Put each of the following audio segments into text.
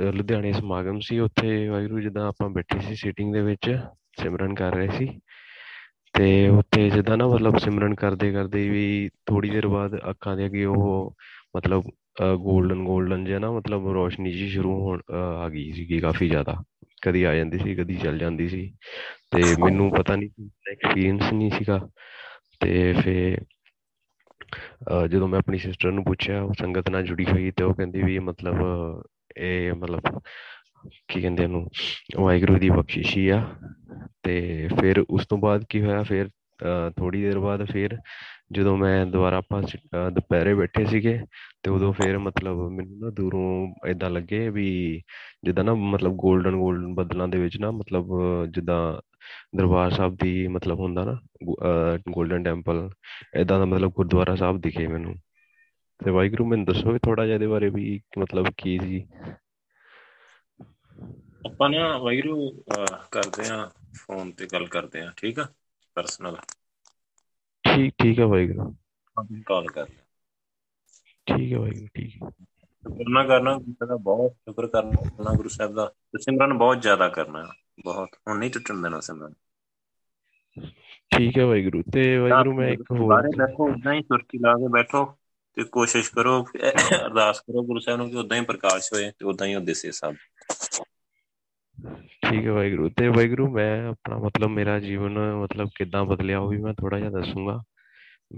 ਲੁਧਿਆਣੇ ਸਮਾਗਮ ਸੀ, ਉੱਥੇ ਵਾਹਿਗੁਰੂ ਜਿੱਦਾਂ ਆਪਾਂ ਬੈਠੇ ਸੀ ਸੀਟਿੰਗ ਦੇ ਵਿੱਚ, ਸਿਮਰਨ ਕਰ ਰਹੇ ਸੀ। ਤੇ ਉੱਥੇ ਜਿੱਦਾਂ ਨਾ ਮਤਲਬ ਸਿਮਰਨ ਕਰਦੇ ਕਰਦੇ ਵੀ ਥੋੜੀ ਦੇਰ ਬਾਅਦ ਅੱਖਾਂ ਦੇ ਅੱਗੇ ਉਹ ਮਤਲਬ ਗੋਲਡਨ ਗੋਲਡਨ ਜਿਹਾ ਨਾ ਮਤਲਬ ਰੋਸ਼ਨੀ ਜੀ ਸ਼ੁਰੂ ਹੋਣ ਆ ਗਈ ਸੀਗੀ ਕਾਫੀ ਜ਼ਿਆਦਾ। ਕਦੀ ਆ ਜਾਂਦੀ ਸੀ, ਕਦੀ ਚੱਲ ਜਾਂਦੀ ਸੀ। ਤੇ ਮੈਨੂੰ ਪਤਾ ਨਹੀਂ ਐਕਸਪੀਰੀਅੰਸ ਨਹੀਂ ਸੀਗਾ। ਤੇ ਫੇ ਜਦੋਂ ਮੈਂ ਆਪਣੀ ਸਿਸਟਰ ਨੂੰ ਪੁੱਛਿਆ, ਉਹ ਸੰਗਤ ਨਾਲ ਜੁੜੀ ਹੋਈ ਤੇ ਉਹ ਕਹਿੰਦੀ ਵੀ ਮਤਲਬ ਇਹ ਮਤਲਬ ਕੀ ਕਹਿੰਦੇ ਨੂੰ ਵਾਹਿਗੁਰੂ ਦੀ ਬਖਸ਼ਿਸ਼ੀ ਆ। ਤੇ ਫਿਰ ਉਸ ਤੋਂ ਬਾਅਦ ਕੀ ਹੋਇਆ? ਫਿਰ ਥੋੜੀ ਦੇਰ ਬਾਅਦ ਫਿਰ ਜਦੋਂ ਮੈਂ ਦੁਬਾਰਾ ਆਪਾਂ ਦੁਪਹਿਰੇ ਬੈਠੇ ਸੀਗੇ, ਤੇ ਉਦੋਂ ਫਿਰ ਮਤਲਬ ਮੈਨੂੰ ਨਾ ਦੂਰੋਂ ਇਦਾਂ ਲੱਗੇ ਵੀ ਜਿੱਦਾਂ ਨਾ ਮਤਲਬ 골ਡਨ 골ਡਨ ਬੱਦਲਾਂ ਦੇ ਵਿੱਚ ਨਾ ਮਤਲਬ ਜਿੱਦਾਂ ਦਰਬਾਰ ਸਾਹਿਬ ਦੀ ਮਤਲਬ ਹੁੰਦਾ ਨਾ 골ਡਨ ਟੈਂਪਲ ਇਦਾਂ ਦਾ ਮਤਲਬ ਗੁਰਦੁਆਰਾ ਸਾਹਿਬ ਦਿਖੇ ਮੈਨੂੰ। ਤੇ ਵਾਹਿਗੁਰੂ ਮੈਨੂੰ ਦੱਸੋ ਥੋੜਾ ਜਿਹਾ ਇਹਦੇ ਬਾਰੇ ਵੀ ਮਤਲਬ ਕੀ ਸੀ? ਆਪਾਂ ਨਾ ਵਾਹਿਗੁਰੂ ਕਰਦੇ ਆ ਫੋਨ ਤੇ ਗੱਲ ਕਰਦੇ ਆ ਠੀਕ ਆ? ਪਰਸਨਲ ਠੀਕ ਠੀਕ ਹੈ ਵਾਹਿਗੁਰੂ। ਕਾਲ ਕਰ ਠੀਕ ਹੈ ਵਾਹਿਗੁਰੂ ਠੀਕ ਹੈ ਕਰਨਾ ਕਰਨਾ ਗੁਰੂ ਦਾ ਬਹੁਤ ਸ਼ੁਕਰ ਕਰਨਾ ਗੁਰੂ ਸਾਹਿਬ ਦਾ। ਸਿਮਰਨ ਬਹੁਤ ਜ਼ਿਆਦਾ ਕਰਨਾ ਬਹੁਤ। ਹੁਣ ਨਹੀਂ ਟੁੱਟਣ ਦੇਣਾ ਸਿਮਰਨ। ਠੀਕ ਹੈ ਵਾਹਿਗੁਰੂ ਤੇ ਵਾਹਿਗੁਰੂ ਮੈਂ ਇੱਕ ਹੋਰ ਬਾਰੇ ਬੈਠੋ ਉਦਾਂ ਹੀ ਸੁਰਤੀ ਲਾ ਕੇ ਬੈਠੋ। ਤੇ ਕੋਸ਼ਿਸ਼ ਕਰੋ, ਅਰਦਾਸ ਕਰੋ ਗੁਰੂ ਸਾਹਿਬ ਨੂੰ ਕਿ ਉਦਾਂ ਹੀ ਪ੍ਰਕਾਸ਼ ਹੋਏ ਤੇ ਉਦਾਂ ਹੀ ਉਹ ਦਿਸੇ ਸਭ। ਠੀਕ ਹੈ ਵਾਹਿਗੁਰੂ, ਤੇ ਵਾਹਿਗੁਰੂ ਮੈਂ ਆਪਣਾ ਮਤਲਬ ਮੇਰਾ ਜੀਵਨ ਮਤਲਬ ਕਿੱਦਾਂ ਬਦਲਿਆ ਉਹ ਵੀ ਮੈਂ ਥੋੜਾ ਜਿਹਾ ਦੱਸੂਗਾ।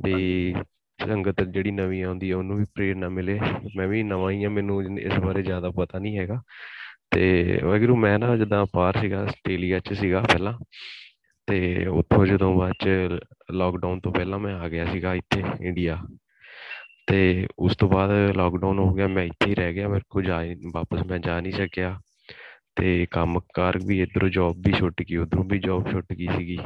ਵੀ ਸੰਗਤ ਜਿਹੜੀ ਨਵੀਂ ਆਉਂਦੀ ਹੈ ਉਹਨੂੰ ਵੀ ਪ੍ਰੇਰਣਾ ਮਿਲੇ। ਮੈਂ ਵੀ ਨਵਾਂ ਹੀ ਆ ਮੈਨੂੰ ਇਸ ਬਾਰੇ ਜ਼ਿਆਦਾ ਪਤਾ ਨਹੀਂ ਹੈਗਾ। ਤੇ ਵਾਹਿਗੁਰੂ ਮੈਂ ਨਾ ਜਦੋਂ ਬਾਹਰ ਸੀਗਾ, ਆਸਟ੍ਰੇਲੀਆ 'ਚ ਸੀਗਾ ਪਹਿਲਾਂ। ਤੇ ਉੱਥੋਂ ਜਦੋਂ ਬਾਅਦ 'ਚ ਲਾਕਡਾਊਨ ਤੋਂ ਪਹਿਲਾਂ ਮੈਂ ਆ ਗਿਆ ਸੀਗਾ ਇੱਥੇ ਇੰਡੀਆ ਤੇ ਉਸ ਤੋਂ ਬਾਅਦ ਲਾਕਡਾਊਨ ਹੋ ਗਿਆ, ਮੈਂ ਇੱਥੇ ਹੀ ਰਹਿ ਗਿਆ, ਮੇਰੇ ਕੋਲ ਜਾ ਵਾਪਸ ਮੈਂ ਜਾ ਨਹੀਂ ਸਕਿਆ। ਤੇ ਕੰਮ ਕਾਰ ਵੀ ਇਧਰੋਂ ਜੌਬ ਵੀ ਛੁੱਟ ਗਈ, ਉਧਰੋਂ ਵੀ ਜੌਬ ਛੁੱਟ ਗਈ ਸੀਗੀ।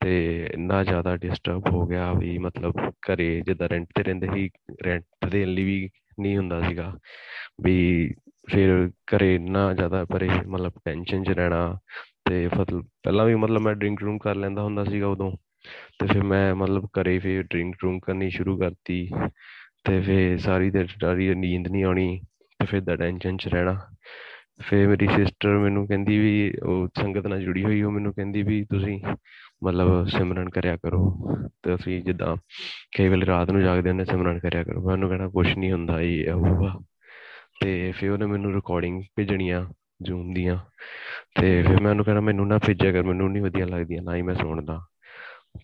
ਤੇ ਇੰਨਾ ਜ਼ਿਆਦਾ ਡਿਸਟਰਬ ਹੋ ਗਿਆ ਵੀ ਮਤਲਬ ਘਰੇ ਜਿੱਦਾਂ ਰੈਂਟ ਤੇ ਰਹਿੰਦੇ ਸੀ ਰੈਂਟ ਦੇਣ ਲਈ ਵੀ ਨਹੀਂ ਹੁੰਦਾ ਸੀਗਾ। ਵੀ ਫਿਰ ਘਰੇ ਇੰਨਾ ਜ਼ਿਆਦਾ ਪਰੇ ਮਤਲਬ ਟੈਨਸ਼ਨ 'ਚ ਰਹਿਣਾ ਤੇ ਫਤਲ, ਪਹਿਲਾਂ ਵੀ ਮਤਲਬ ਮੈਂ ਡਰਿੰਕ ਰੂਮ ਕਰ ਲੈਂਦਾ ਹੁੰਦਾ ਸੀਗਾ ਉਦੋਂ। ਤੇ ਫਿਰ ਮੈਂ ਮਤਲਬ ਘਰੇ ਫਿਰ ਡਰਿੰਕ ਰੂਮ ਕਰਨੀ ਸ਼ੁਰੂ ਕਰਤੀ ਤੇ ਫਿਰ ਸਾਰੀ ਦਿਨ ਸਾਰੀ ਨੀਂਦ ਨਹੀਂ ਆਉਣੀ ਤੇ ਫਿਰ ਦਾ ਟੈਨਸ਼ਨ 'ਚ ਰਹਿਣਾ। ਫਿਰ ਮੇਰੀ ਸਿਸਟਰ ਮੈਨੂੰ ਕਹਿੰਦੀ ਵੀ ਉਹ ਸੰਗਤ ਨਾਲ ਜੁੜੀ ਹੋਈ, ਉਹ ਮੈਨੂੰ ਕਹਿੰਦੀ ਵੀ ਤੁਸੀਂ ਮਤਲਬ ਸਿਮਰਨ ਕਰਿਆ ਕਰੋ। ਤੇ ਅਸੀਂ ਜਿੱਦਾਂ ਕਈ ਵੇਲੇ ਰਾਤ ਨੂੰ ਜਾਗਦੇ ਹੁੰਦੇ ਸਿਮਰਨ ਕਰਿਆ ਕਰੋ। ਮੈਂ ਉਹਨੂੰ ਕਹਿਣਾ ਕੁਝ ਨਹੀਂ ਹੁੰਦਾ ਇਹ ਹੋਊਗਾ ਤੇ ਫਿਰ ਉਹਨੇ ਮੈਨੂੰ ਰਿਕਾਰਡਿੰਗ ਭੇਜਣੀਆਂ ਜੂਮ ਦੀਆਂ। ਤੇ ਫਿਰ ਮੈਂ ਉਹਨੂੰ ਕਹਿਣਾ ਮੈਨੂੰ ਨਾ ਭੇਜਿਆ ਕਰ, ਮੈਨੂੰ ਨਹੀਂ ਵਧੀਆ ਲੱਗਦੀਆਂ ਨਾ ਹੀ ਮੈਂ ਸੁਣਦਾ।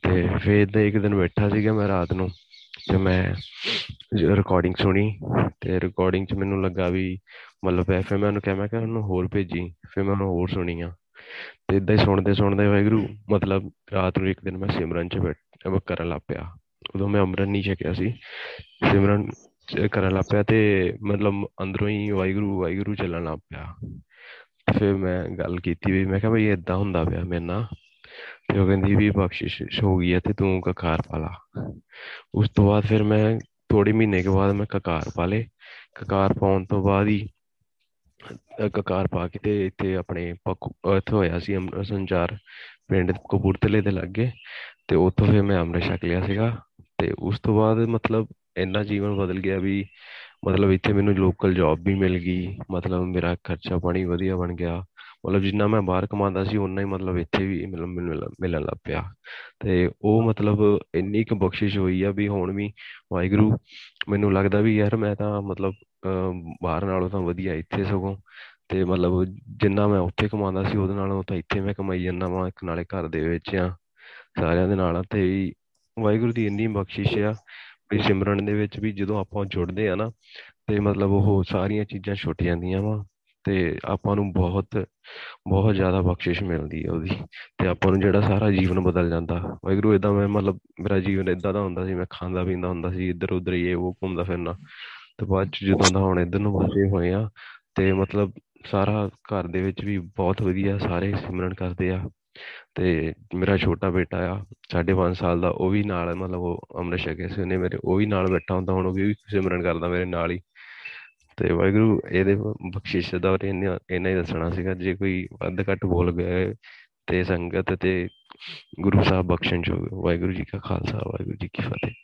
ਤੇ ਫਿਰ ਇਦਾਂ ਇੱਕ ਦਿਨ ਬੈਠਾ ਸੀਗਾ ਮੈਂ ਰਾਤ ਨੂੰ ਤੇ ਮੈਂ ਰਿਕਾਰਡਿੰਗ ਸੁਣੀ ਤੇ ਰਿਕਾਰਡਿੰਗ 'ਚ ਮੈਨੂੰ ਲੱਗਾ ਵੀ ਮਤਲਬ ਐ ਫਿਰ ਮੈਂ ਉਹਨੂੰ ਕਿਹਾ, ਮੈਂ ਕਿ ਉਹਨੂੰ ਹੋਰ ਭੇਜੀ, ਫਿਰ ਮੈਂ ਉਹਨੂੰ ਹੋਰ ਸੁਣੀਆਂ। ਤੇ ਇਦਾਂ ਹੀ ਸੁਣਦੇ ਸੁਣਦੇ ਵਾਹਿਗੁਰੂ ਮਤਲਬ ਰਾਤ ਨੂੰ ਇੱਕ ਦਿਨ ਮੈਂ ਸਿਮਰਨ 'ਚ ਬੈਠ ਕਰਨ ਲੱਗ ਪਿਆ। ਉਦੋਂ ਮੈਂ ਅੰਮ੍ਰਿਤ ਨਹੀਂ ਛਕਿਆ ਸੀ। ਸਿਮਰਨ ਕਰਨ ਲੱਗ ਪਿਆ ਤੇ ਮਤਲਬ ਅੰਦਰੋਂ ਹੀ ਵਾਹਿਗੁਰੂ ਵਾਹਿਗੁਰੂ ਚੱਲਣ ਲੱਗ ਪਿਆ। ਫਿਰ ਮੈਂ ਗੱਲ ਕੀਤੀ ਵੀ, ਮੈਂ ਕਿਹਾ ਬਈ ਇਦਾਂ ਹੁੰਦਾ ਪਿਆ ਮੇਰੇ ਨਾਲ। ਤੇ ਉਹ ਕਹਿੰਦੀ ਵੀ ਬਖਸ਼ਿਸ਼ ਹੋ ਗਈ ਹੈ ਤੇ ਤੂੰ ਕਕਾਰ ਪਾ ਲਾ ਉਸ ਤੋਂ ਬਾਅਦ ਫਿਰ ਮੈਂ ਥੋੜੇ ਮਹੀਨੇ ਕੇ ਬਾਅਦ ਮੈਂ ਕਕਾਰ ਪਾ ਲੇ ਕਕਾਰ ਪਾਉਣ ਤੋਂ ਬਾਅਦ ਹੀ ਕਕਾਰ ਪਾ ਕੇ ਤੇ ਇੱਥੇ ਆਪਣੇ ਇੱਥੇ ਹੋਇਆ ਸੀ ਸੰਚਾਰ ਪਿੰਡ ਕਪੂਰਥਲੇ ਦੇ ਲੱਗੇ। ਤੇ ਉੱਥੋਂ ਫਿਰ ਮੈਂ ਅੰਮ੍ਰਿਤ ਛਕ ਲਿਆ ਸੀਗਾ। ਤੇ ਉਸ ਤੋਂ ਬਾਅਦ ਮਤਲਬ ਇੰਨਾ ਜੀਵਨ ਬਦਲ ਗਿਆ ਵੀ ਮਤਲਬ ਇੱਥੇ ਮੈਨੂੰ ਲੋਕਲ ਜੌਬ ਵੀ ਮਿਲ ਗਈ। ਮਤਲਬ ਮੇਰਾ ਖਰਚਾ ਪਾਣੀ ਵਧੀਆ ਬਣ ਗਿਆ। ਮਤਲਬ ਜਿੰਨਾ ਮੈਂ ਬਾਹਰ ਕਮਾਉਂਦਾ ਸੀ ਉਨਾ ਹੀ ਮਤਲਬ ਇੱਥੇ ਵੀ ਮਤਲਬ ਮਿਲਣ ਲੱਗ ਪਿਆ। ਤੇ ਉਹ ਮਤਲਬ ਇੰਨੀ ਕੁ ਬਖਸ਼ਿਸ਼ ਹੋਈ ਆ ਵੀ ਹੁਣ ਵੀ ਵਾਹਿਗੁਰੂ ਮੈਨੂੰ ਲੱਗਦਾ ਵੀ ਯਾਰ ਮੈਂ ਤਾਂ ਮਤਲਬ ਬਾਹਰ ਨਾਲੋਂ ਤਾਂ ਵਧੀਆ ਇੱਥੇ ਸਗੋਂ। ਤੇ ਮਤਲਬ ਜਿੰਨਾ ਮੈਂ ਉੱਥੇ ਕਮਾਉਂਦਾ ਸੀ, ਉਹਦੇ ਨਾਲੋਂ ਤਾਂ ਇੱਥੇ ਮੈਂ ਕਮਾਈ ਜਾਂਦਾ ਵਾਂ, ਇੱਕ ਨਾਲੇ ਘਰ ਦੇ ਵਿੱਚ ਆ, ਸਾਰਿਆਂ ਦੇ ਨਾਲ ਤੇ ਵਾਹਿਗੁਰੂ ਦੀ ਇੰਨੀ ਬਖਸ਼ਿਸ਼ ਆ ਵੀ ਸਿਮਰਨ ਦੇ ਵਿੱਚ ਵੀ ਜਦੋਂ ਆਪਾਂ ਜੁੜਦੇ ਆ ਨਾ, ਤੇ ਮਤਲਬ ਉਹ ਸਾਰੀਆਂ ਚੀਜ਼ਾਂ ਛੁੱਟ ਜਾਂਦੀਆਂ ਵਾ। ਤੇ ਆਪਾਂ ਨੂੰ ਬਹੁਤ ਬਹੁਤ ਜ਼ਿਆਦਾ ਬਖਸ਼ਿਸ਼ ਮਿਲਦੀ ਹੈ ਉਹਦੀ ਤੇ ਆਪਾਂ ਨੂੰ ਜਿਹੜਾ ਸਾਰਾ ਜੀਵਨ ਬਦਲ ਜਾਂਦਾ। ਵਾਹਿਗੁਰੂ ਇਦਾਂ ਮੈਂ ਮਤਲਬ ਮੇਰਾ ਜੀਵਨ ਇਦਾਂ ਦਾ ਹੁੰਦਾ ਸੀ, ਮੈਂ ਖਾਂਦਾ ਪੀਂਦਾ ਹੁੰਦਾ ਸੀ, ਇੱਧਰ ਉੱਧਰ ਇਹ ਉਹ ਘੁੰਮਦਾ ਫਿਰਨਾ। ਤੇ ਬਾਅਦ ਚ ਜਦੋਂ ਦਾ ਹੁਣ ਇੱਧਰ ਨੂੰ ਵਸੇ ਹੋਏ ਆ ਤੇ ਮਤਲਬ ਸਾਰਾ ਘਰ ਦੇ ਵਿੱਚ ਵੀ ਬਹੁਤ ਵਧੀਆ ਸਾਰੇ ਸਿਮਰਨ ਕਰਦੇ ਆ। ਤੇ ਮੇਰਾ ਛੋਟਾ ਬੇਟਾ ਆ 5.5 ਸਾਲ ਦਾ, ਉਹ ਵੀ ਨਾਲ ਮਤਲਬ ਉਹ ਅੰਮ੍ਰਿਤ ਛਕੇ ਸੀ ਉਹਨੇ ਮੇਰੇ, ਉਹ ਵੀ ਨਾਲ ਬੈਠਾ ਹੁੰਦਾ, ਹੁਣ ਉਹ ਵੀ ਸਿਮਰਨ ਕਰਦਾ ਮੇਰੇ ਨਾਲ ਹੀ। ਤੇ ਵਾਹਿਗੁਰੂ ਇਹਦੇ ਬਖਸ਼ਿਸ਼ ਦਾ ਬਾਰੇ ਇੰਨਾ ਇੰਨਾ ਹੀ ਦੱਸਣਾ ਸੀਗਾ, ਜੇ ਕੋਈ ਵੱਧ ਘੱਟ ਬੋਲ ਗਿਆ ਤੇ ਸੰਗਤ ਤੇ ਗੁਰੂ ਸਾਹਿਬ ਬਖਸ਼ਣ ਜੋ ਵਾਹਿਗੁਰੂ ਜੀ ਕਾ ਖਾਲਸਾ, ਵਾਹਿਗੁਰੂ ਜੀ ਕੀ ਫਤਿਹ।